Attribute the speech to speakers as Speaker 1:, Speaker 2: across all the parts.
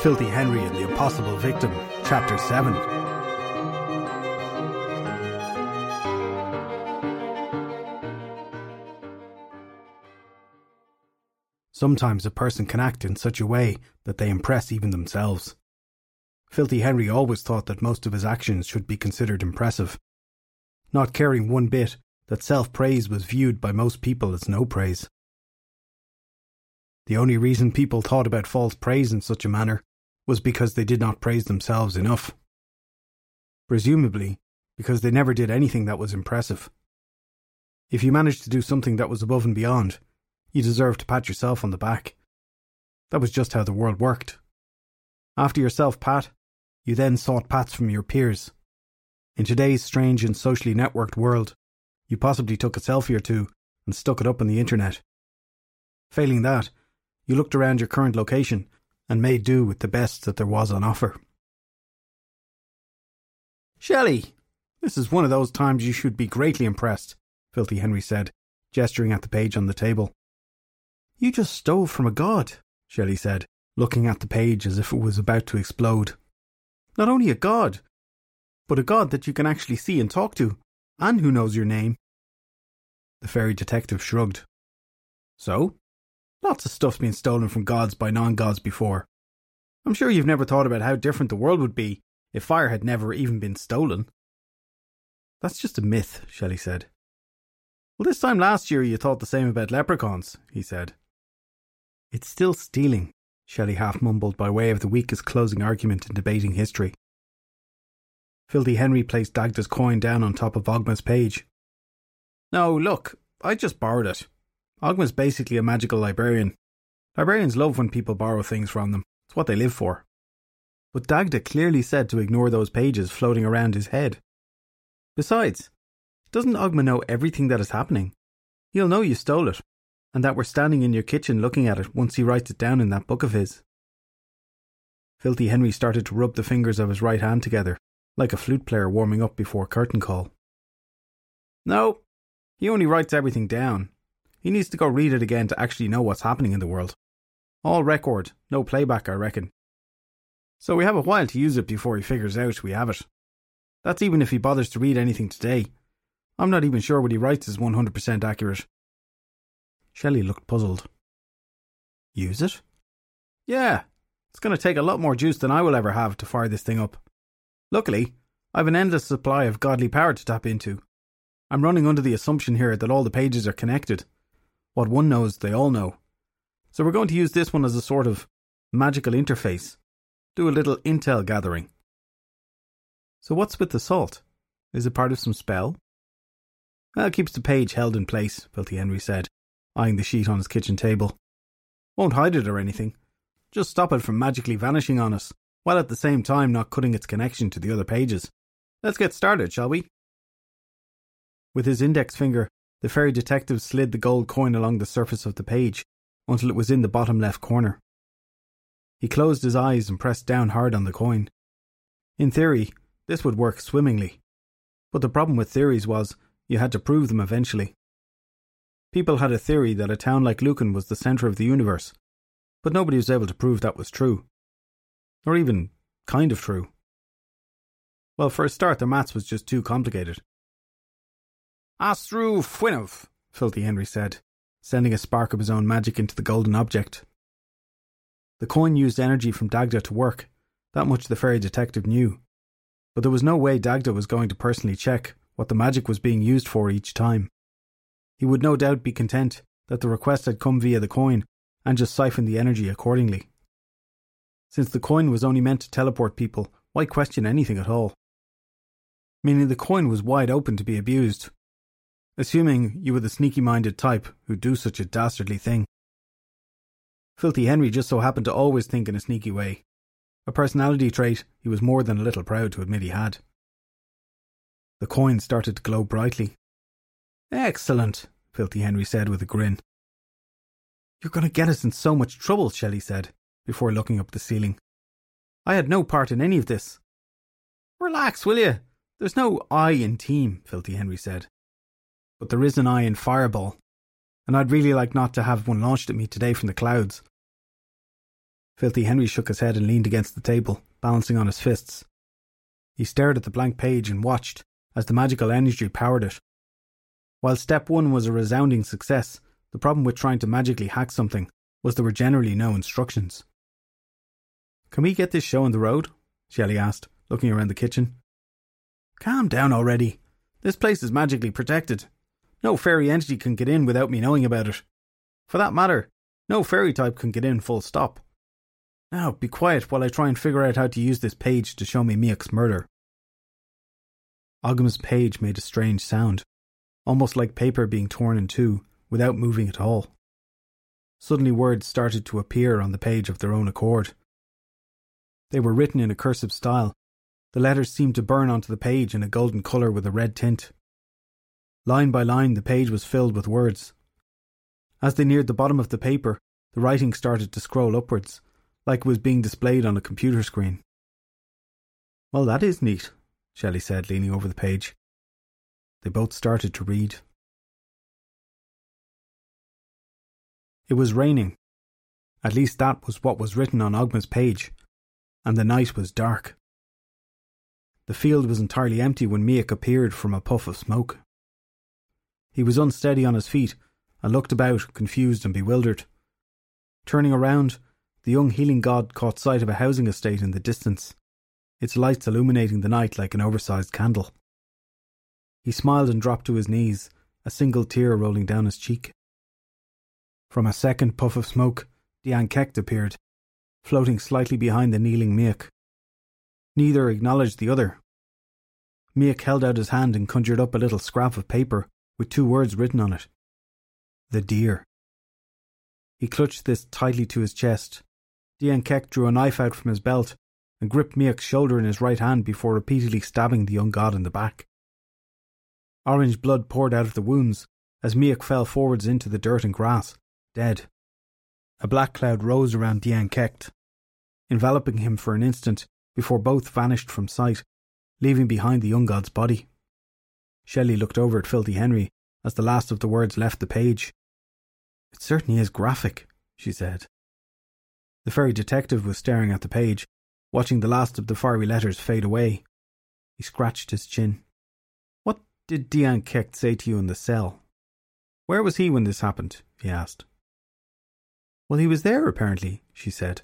Speaker 1: Filthy Henry and the Impossible Victim, Chapter 7. Sometimes a person can act in such a way that they impress even themselves. Filthy Henry always thought that most of his actions should be considered impressive, not caring one bit that self praise was viewed by most people as no praise. The only reason people thought about false praise in such a manner was because they did not praise themselves enough. Presumably, because they never did anything that was impressive. If you managed to do something that was above and beyond, you deserved to pat yourself on the back. That was just how the world worked. After yourself, pat, you then sought pats from your peers. In today's strange and socially networked world, you possibly took a selfie or two and stuck it up on the internet. Failing that, you looked around your current location and made do with the best that there was on offer. Shelley, this is one of those times you should be greatly impressed, Filthy Henry said, gesturing at the page on the table. You just stole from a god, Shelley said, looking at the page as if it was about to explode. Not only a god, but a god that you can actually see and talk to, and who knows your name. The fairy detective shrugged. So? Lots of stuff's been stolen from gods by non gods before. I'm sure you've never thought about how different the world would be if fire had never even been stolen. That's just a myth, Shelley said. Well, this time last year you thought the same about leprechauns, he said. It's still stealing, Shelley half mumbled by way of the weakest closing argument in debating history. Filthy Henry placed Dagda's coin down on top of Ogma's page. No, look, I just borrowed it. Ogma's basically a magical librarian. Librarians love when people borrow things from them. It's what they live for. But Dagda clearly said to ignore those pages floating around his head. Besides, doesn't Ogma know everything that is happening? He'll know you stole it, and that we're standing in your kitchen looking at it once he writes it down in that book of his. Filthy Henry started to rub the fingers of his right hand together, like a flute player warming up before curtain call. No, he only writes everything down. He needs to go read it again to actually know what's happening in the world. All record, no playback, I reckon. So we have a while to use it before he figures out we have it. That's even if he bothers to read anything today. I'm not even sure what he writes is 100% accurate. Shelley looked puzzled. Use it? Yeah, it's going to take a lot more juice than I will ever have to fire this thing up. Luckily, I've an endless supply of godly power to tap into. I'm running under the assumption here that all the pages are connected. What one knows, they all know. So we're going to use this one as a sort of magical interface. Do a little intel gathering. So what's with the salt? Is it part of some spell? Well, keeps the page held in place, Filthy Henry said, eyeing the sheet on his kitchen table. Won't hide it or anything. Just stop it from magically vanishing on us, while at the same time not cutting its connection to the other pages. Let's get started, shall we? With his index finger, the fairy detective slid the gold coin along the surface of the page until it was in the bottom left corner. He closed his eyes and pressed down hard on the coin. In theory, this would work swimmingly. But the problem with theories was you had to prove them eventually. People had a theory that a town like Lucan was the centre of the universe, but nobody was able to prove that was true. Or even kind of true. Well, for a start, the maths was just too complicated. Astru Fwynov, Filthy Henry said, sending a spark of his own magic into the golden object. The coin used energy from Dagda to work, that much the fairy detective knew. But there was no way Dagda was going to personally check what the magic was being used for each time. He would no doubt be content that the request had come via the coin and just siphon the energy accordingly. Since the coin was only meant to teleport people, why question anything at all? Meaning the coin was wide open to be abused, assuming you were the sneaky minded type who'd do such a dastardly thing. Filthy Henry just so happened to always think in a sneaky way, a personality trait he was more than a little proud to admit he had. The coin started to glow brightly. Excellent, Filthy Henry said with a grin. You're going to get us in so much trouble, Shelley said, before looking up the ceiling. I had no part in any of this. Relax, will you? There's no I in team, Filthy Henry said. But there is an eye in Fireball, and I'd really like not to have one launched at me today from the clouds. Filthy Henry shook his head and leaned against the table, balancing on his fists. He stared at the blank page and watched as the magical energy powered it. While step one was a resounding success, the problem with trying to magically hack something was there were generally no instructions. Can we get this show on the road? Shelley asked, looking around the kitchen. Calm down already. This place is magically protected. No fairy entity can get in without me knowing about it. For that matter, no fairy type can get in full stop. Now, be quiet while I try and figure out how to use this page to show me Miach's murder. Ogma's page made a strange sound, almost like paper being torn in two, without moving at all. Suddenly words started to appear on the page of their own accord. They were written in a cursive style. The letters seemed to burn onto the page in a golden colour with a red tint. Line by line, the page was filled with words. As they neared the bottom of the paper, the writing started to scroll upwards, like it was being displayed on a computer screen. Well, that is neat, Shelley said, leaning over the page. They both started to read. It was raining. At least that was what was written on Ogma's page, and the night was dark. The field was entirely empty when Miach appeared from a puff of smoke. He was unsteady on his feet and looked about, confused and bewildered. Turning around, the young healing god caught sight of a housing estate in the distance, its lights illuminating the night like an oversized candle. He smiled and dropped to his knees, a single tear rolling down his cheek. From a second puff of smoke, Dian Cecht appeared, floating slightly behind the kneeling Miach. Neither acknowledged the other. Miach held out his hand and conjured up a little scrap of paper with two words written on it The deer. He clutched this tightly to his chest. Dian Cecht drew a knife out from his belt and gripped Miach's shoulder in his right hand before repeatedly stabbing the young god in the back. Orange blood poured out of the wounds as Miach fell forwards into the dirt and grass, dead. A black cloud rose around Dian Cecht, enveloping him for an instant before both vanished from sight, leaving behind the young god's body. Shelley looked over at Filthy Henry as the last of the words left the page. It certainly is graphic, she said. The fairy detective was staring at the page, watching the last of the fiery letters fade away. He scratched his chin. What did Dian Cecht say to you in the cell? Where was he when this happened? he asked. Well, he was there, apparently, she said.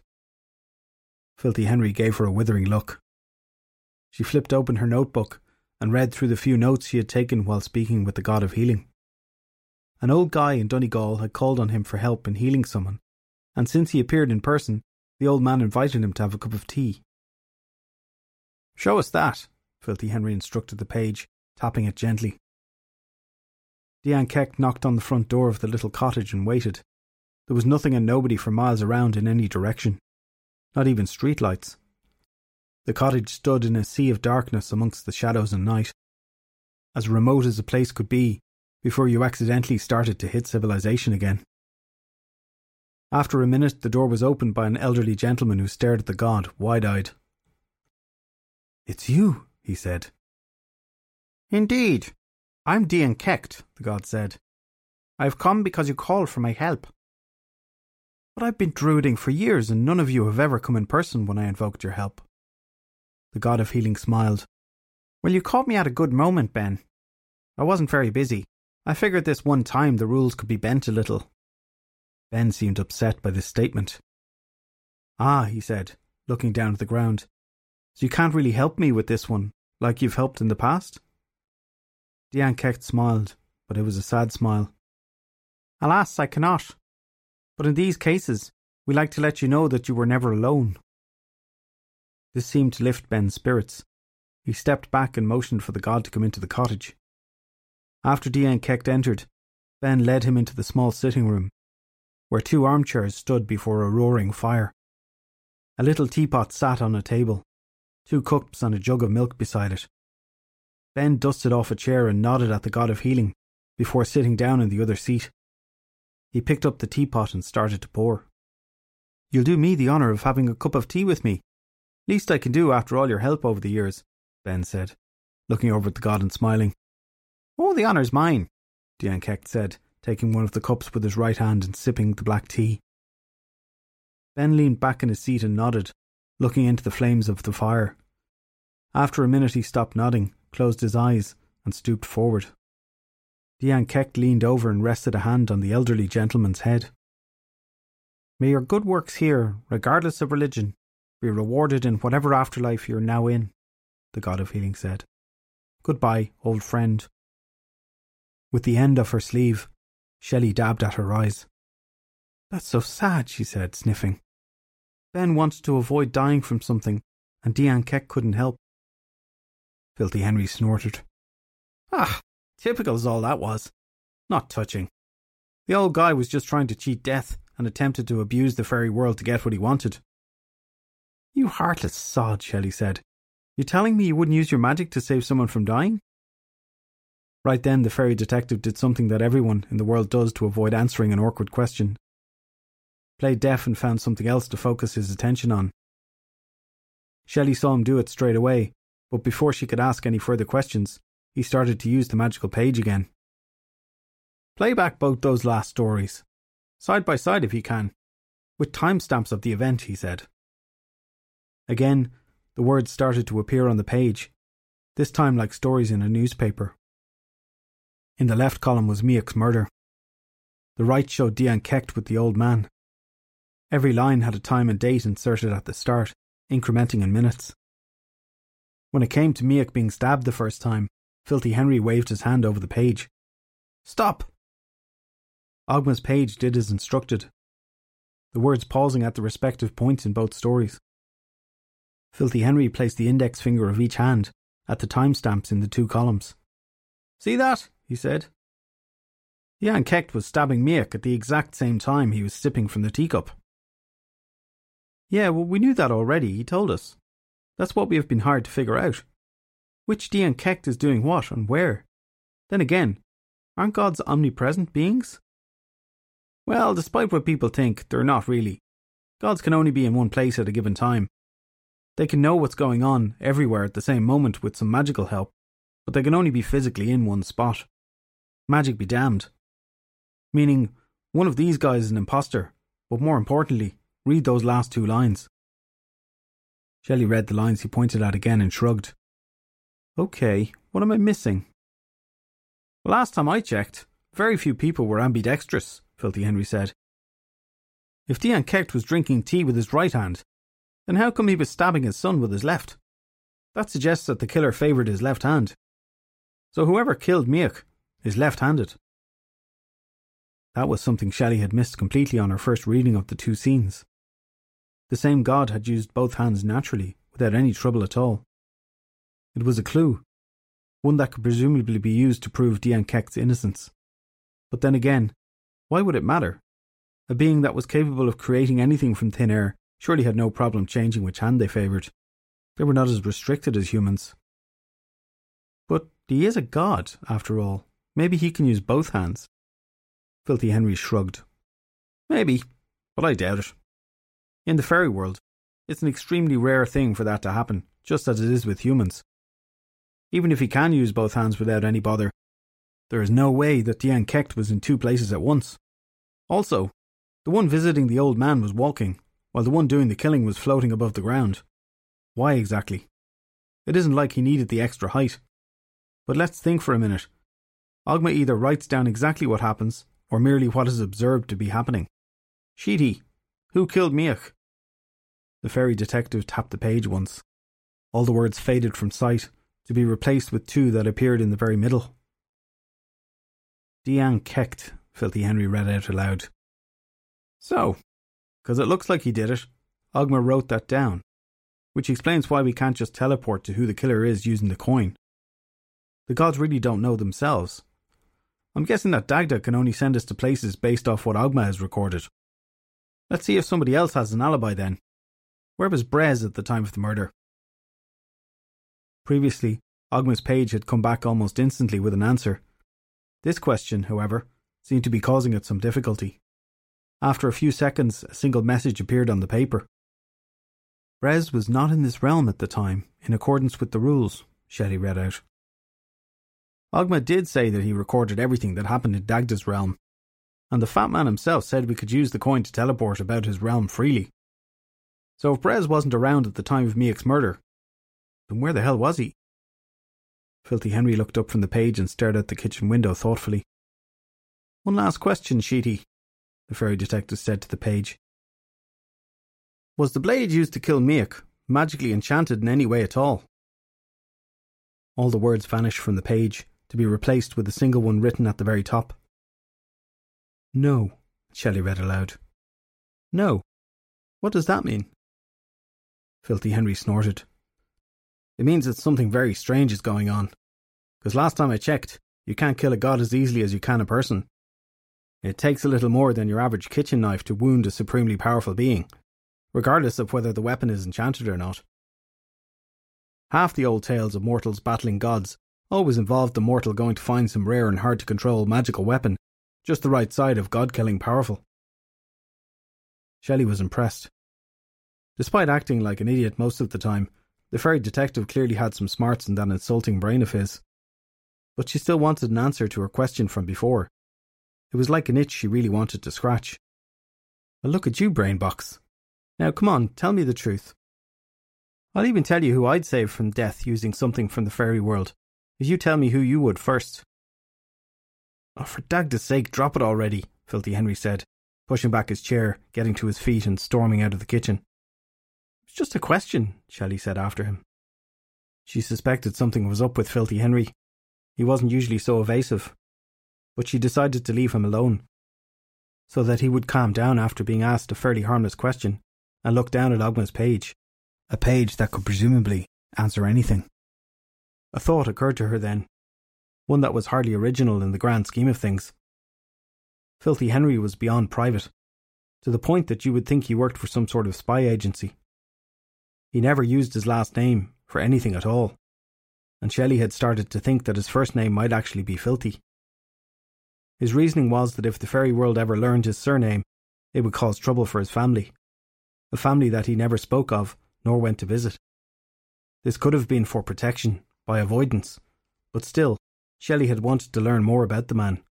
Speaker 1: Filthy Henry gave her a withering look. She flipped open her notebook and read through the few notes he had taken while speaking with the god of healing. An old guy in Donegal had called on him for help in healing someone, and since he appeared in person, the old man invited him to have a cup of tea. Show us that, Filthy Henry instructed the page, tapping it gently. Dian Cecht knocked on the front door of the little cottage and waited. There was nothing and nobody for miles around in any direction, not even streetlights. The cottage stood in a sea of darkness amongst the shadows and night, as remote as a place could be before you accidentally started to hit civilization again. After a minute, the door was opened by an elderly gentleman who stared at the god, wide eyed. It's you, he said. Indeed. I'm Dian Cecht, the god said. I've come because you called for my help. But I've been druiding for years, and none of you have ever come in person when I invoked your help. The god of healing smiled. Well, you caught me at a good moment, Ben. I wasn't very busy. I figured this one time the rules could be bent a little. Ben seemed upset by this statement. Ah, he said, looking down at the ground. So you can't really help me with this one, like you've helped in the past? Dian Cecht smiled, but it was a sad smile. Alas, I cannot. But in these cases, we like to let you know that you were never alone. This seemed to lift Ben's spirits. He stepped back and motioned for the god to come into the cottage. After Dian Cecht entered, Ben led him into the small sitting room, where two armchairs stood before a roaring fire. A little teapot sat on a table, two cups and a jug of milk beside it. Ben dusted off a chair and nodded at the god of healing before sitting down in the other seat. He picked up the teapot and started to pour. You'll do me the honour of having a cup of tea with me, Least I can do after all your help over the years, Ben said, looking over at the god and smiling. Oh, the honour's mine, Dian Cecht said, taking one of the cups with his right hand and sipping the black tea. Ben leaned back in his seat and nodded, looking into the flames of the fire. After a minute, he stopped nodding, closed his eyes, and stooped forward. Dian Cecht leaned over and rested a hand on the elderly gentleman's head. May your good works here, regardless of religion, be rewarded in whatever afterlife you're now in, the God of Healing said. Goodbye, old friend. With the end of her sleeve, Shelley dabbed at her eyes. That's so sad, she said, sniffing. Ben wanted to avoid dying from something, and Dian Cecht couldn't help. Filthy Henry snorted. Ah, typical as all that was. Not touching. The old guy was just trying to cheat death and attempted to abuse the fairy world to get what he wanted. You heartless sod, Shelley said. You're telling me you wouldn't use your magic to save someone from dying? Right then, the fairy detective did something that everyone in the world does to avoid answering an awkward question. Played deaf and found something else to focus his attention on. Shelley saw him do it straight away, but before she could ask any further questions, he started to use the magical page again. Play back both those last stories, side by side if you can, with timestamps of the event, he said. Again, the words started to appear on the page, this time like stories in a newspaper. In the left column was Miach's murder. The right showed Dian Cecht with the old man. Every line had a time and date inserted at the start, incrementing in minutes. When it came to Miach being stabbed the first time, Filthy Henry waved his hand over the page. Stop! Ogma's page did as instructed, the words pausing at the respective points in both stories. Filthy Henry placed the index finger of each hand at the timestamps in the two columns. See that? he said. Dian Cecht was stabbing Miach at the exact same time he was sipping from the teacup. Yeah, well, we knew that already, he told us. That's what we have been hard to figure out. Which Dian Cecht is doing what and where? Then again, aren't gods omnipresent beings? Well, despite what people think, they're not really. Gods can only be in one place at a given time. They can know what's going on everywhere at the same moment with some magical help, but they can only be physically in one spot. Magic be damned. Meaning, one of these guys is an impostor, but more importantly, read those last two lines. Shelley read the lines he pointed at again and shrugged. Okay, what am I missing? Last time I checked, very few people were ambidextrous. Filthy Henry said. If Dian Cecht was drinking tea with his right hand, then how come he was stabbing his son with his left? That suggests that the killer favoured his left hand. So whoever killed Miach is left handed. That was something Shelley had missed completely on her first reading of the two scenes. The same god had used both hands naturally, without any trouble at all. It was a clue, one that could presumably be used to prove Dian Cecht's innocence. But then again, why would it matter? A being that was capable of creating anything from thin air surely had no problem changing which hand they favoured. They were not as restricted as humans. But he is a god, after all. Maybe he can use both hands. Filthy Henry shrugged. Maybe, but I doubt it. In the fairy world, it's an extremely rare thing for that to happen, just as it is with humans. Even if he can use both hands without any bother, there is no way that Dian Cecht was in two places at once. Also, the one visiting the old man was walking, while the one doing the killing was floating above the ground. Why exactly? It isn't like he needed the extra height. But let's think for a minute. Ogma either writes down exactly what happens, or merely what is observed to be happening. Sheety, who killed Miach? The fairy detective tapped the page once. All the words faded from sight, to be replaced with two that appeared in the very middle. Dian Cecht, Filthy Henry read out aloud. So, because it looks like he did it, Ogma wrote that down, which explains why we can't just teleport to who the killer is using the coin. The gods really don't know themselves. I'm guessing that Dagda can only send us to places based off what Ogma has recorded. Let's see if somebody else has an alibi then. Where was Bres at the time of the murder? Previously, Ogma's page had come back almost instantly with an answer. This question, however, seemed to be causing it some difficulty. After a few seconds, a single message appeared on the paper. Bres was not in this realm at the time, in accordance with the rules, Shelley read out. Ogma did say that he recorded everything that happened in Dagda's realm, and the fat man himself said we could use the coin to teleport about his realm freely, So if Bres wasn't around at the time of Miach's murder, then where the hell was he? Filthy Henry looked up from the page and stared out the kitchen window thoughtfully. One last question, Sheety, the fairy detective said to the page. Was the blade used to kill Miach magically enchanted in any way at all? All the words vanished from the page, to be replaced with a single one written at the very top. No, Shelley read aloud. No. What does that mean? Filthy Henry snorted. It means that something very strange is going on. Because last time I checked, you can't kill a god as easily as you can a person. It takes a little more than your average kitchen knife to wound a supremely powerful being, regardless of whether the weapon is enchanted or not. Half the old tales of mortals battling gods always involved the mortal going to find some rare and hard to control magical weapon, just the right side of god killing powerful. Shelley was impressed. Despite acting like an idiot most of the time, the fairy detective clearly had some smarts in that insulting brain of his. But she still wanted an answer to her question from before. It was like an itch she really wanted to scratch. Well, look at you, Brainbox. Now, come on, tell me the truth. I'll even tell you who I'd save from death using something from the fairy world, if you tell me who you would first. Oh, for Dagda's sake, drop it already, Filthy Henry said, pushing back his chair, getting to his feet, and storming out of the kitchen. It's just a question, Shelley said after him. She suspected something was up with Filthy Henry. He wasn't usually so evasive. But she decided to leave him alone, so that he would calm down after being asked a fairly harmless question and look down at Ogma's page, a page that could presumably answer anything. A thought occurred to her then, one that was hardly original in the grand scheme of things. Filthy Henry was beyond private, to the point that you would think he worked for some sort of spy agency. He never used his last name for anything at all, and Shelley had started to think that his first name might actually be Filthy. His reasoning was that if the fairy world ever learned his surname, it would cause trouble for his family, a family that he never spoke of nor went to visit. This could have been for protection, by avoidance, but still, Shelley had wanted to learn more about the man.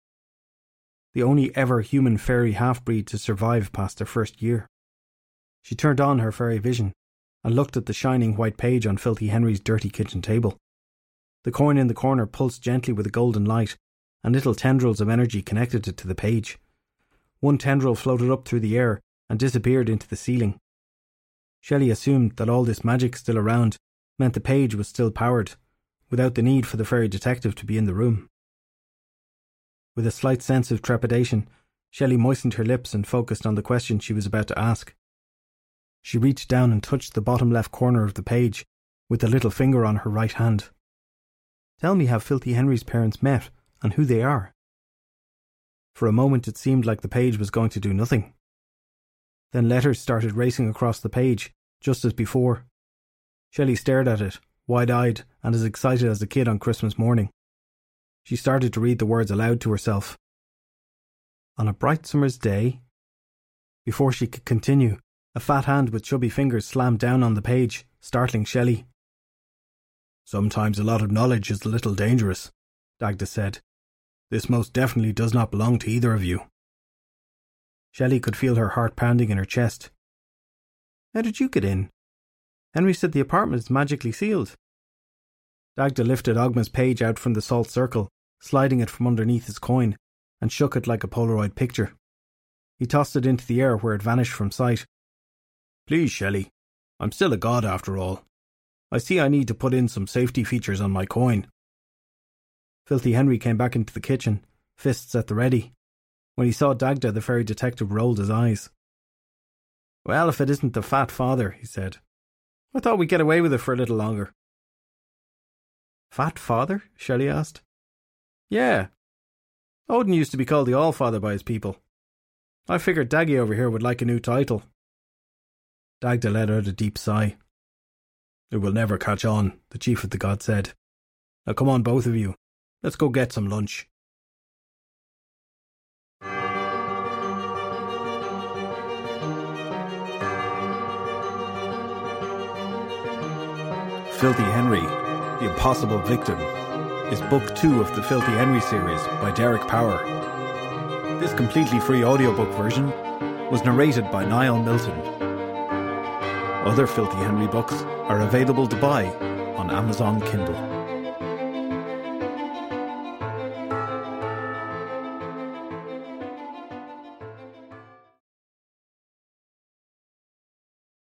Speaker 1: The only ever human fairy half breed to survive past their first year. She turned on her fairy vision and looked at the shining white page on Filthy Henry's dirty kitchen table. The coin in the corner pulsed gently with a golden light, and little tendrils of energy connected it to the page. One tendril floated up through the air and disappeared into the ceiling. Shelley assumed that all this magic still around meant the page was still powered without the need for the fairy detective to be in the room. With a slight sense of trepidation, Shelley moistened her lips and focused on the question she was about to ask. She reached down and touched the bottom left corner of the page with the little finger on her right hand. Tell me how Filthy Henry's parents met and who they are. For a moment it seemed like the page was going to do nothing. Then letters started racing across the page, just as before. Shelley stared at it, wide eyed and as excited as a kid on Christmas morning. She started to read the words aloud to herself. On a bright summer's day. Before she could continue, a fat hand with chubby fingers slammed down on the page, startling Shelley. Sometimes a lot of knowledge is a little dangerous, Dagda said. This most definitely does not belong to either of you. Shelley could feel her heart pounding in her chest. How did you get in? Henry said the apartment is magically sealed. Dagda lifted Ogma's page out from the salt circle, sliding it from underneath his coin, and shook it like a Polaroid picture. He tossed it into the air where it vanished from sight. Please, Shelley. I'm still a god after all. I see I need to put in some safety features on my coin. Filthy Henry came back into the kitchen, fists at the ready. When he saw Dagda, the fairy detective rolled his eyes. Well, if it isn't the fat father, he said. I thought we'd get away with it for a little longer. Fat Father? Shelley asked. Yeah. Odin used to be called the Allfather by his people. I figured Daggy over here would like a new title. Dagda let out a deep sigh. It will never catch on, the chief of the gods said. Now come on, both of you. Let's go get some lunch. Filthy Henry, The Impossible Victim, is book two of the Filthy Henry series by Derek Power. This completely free audiobook version was narrated by Niall Milton. Other Filthy Henry books are available to buy on Amazon Kindle.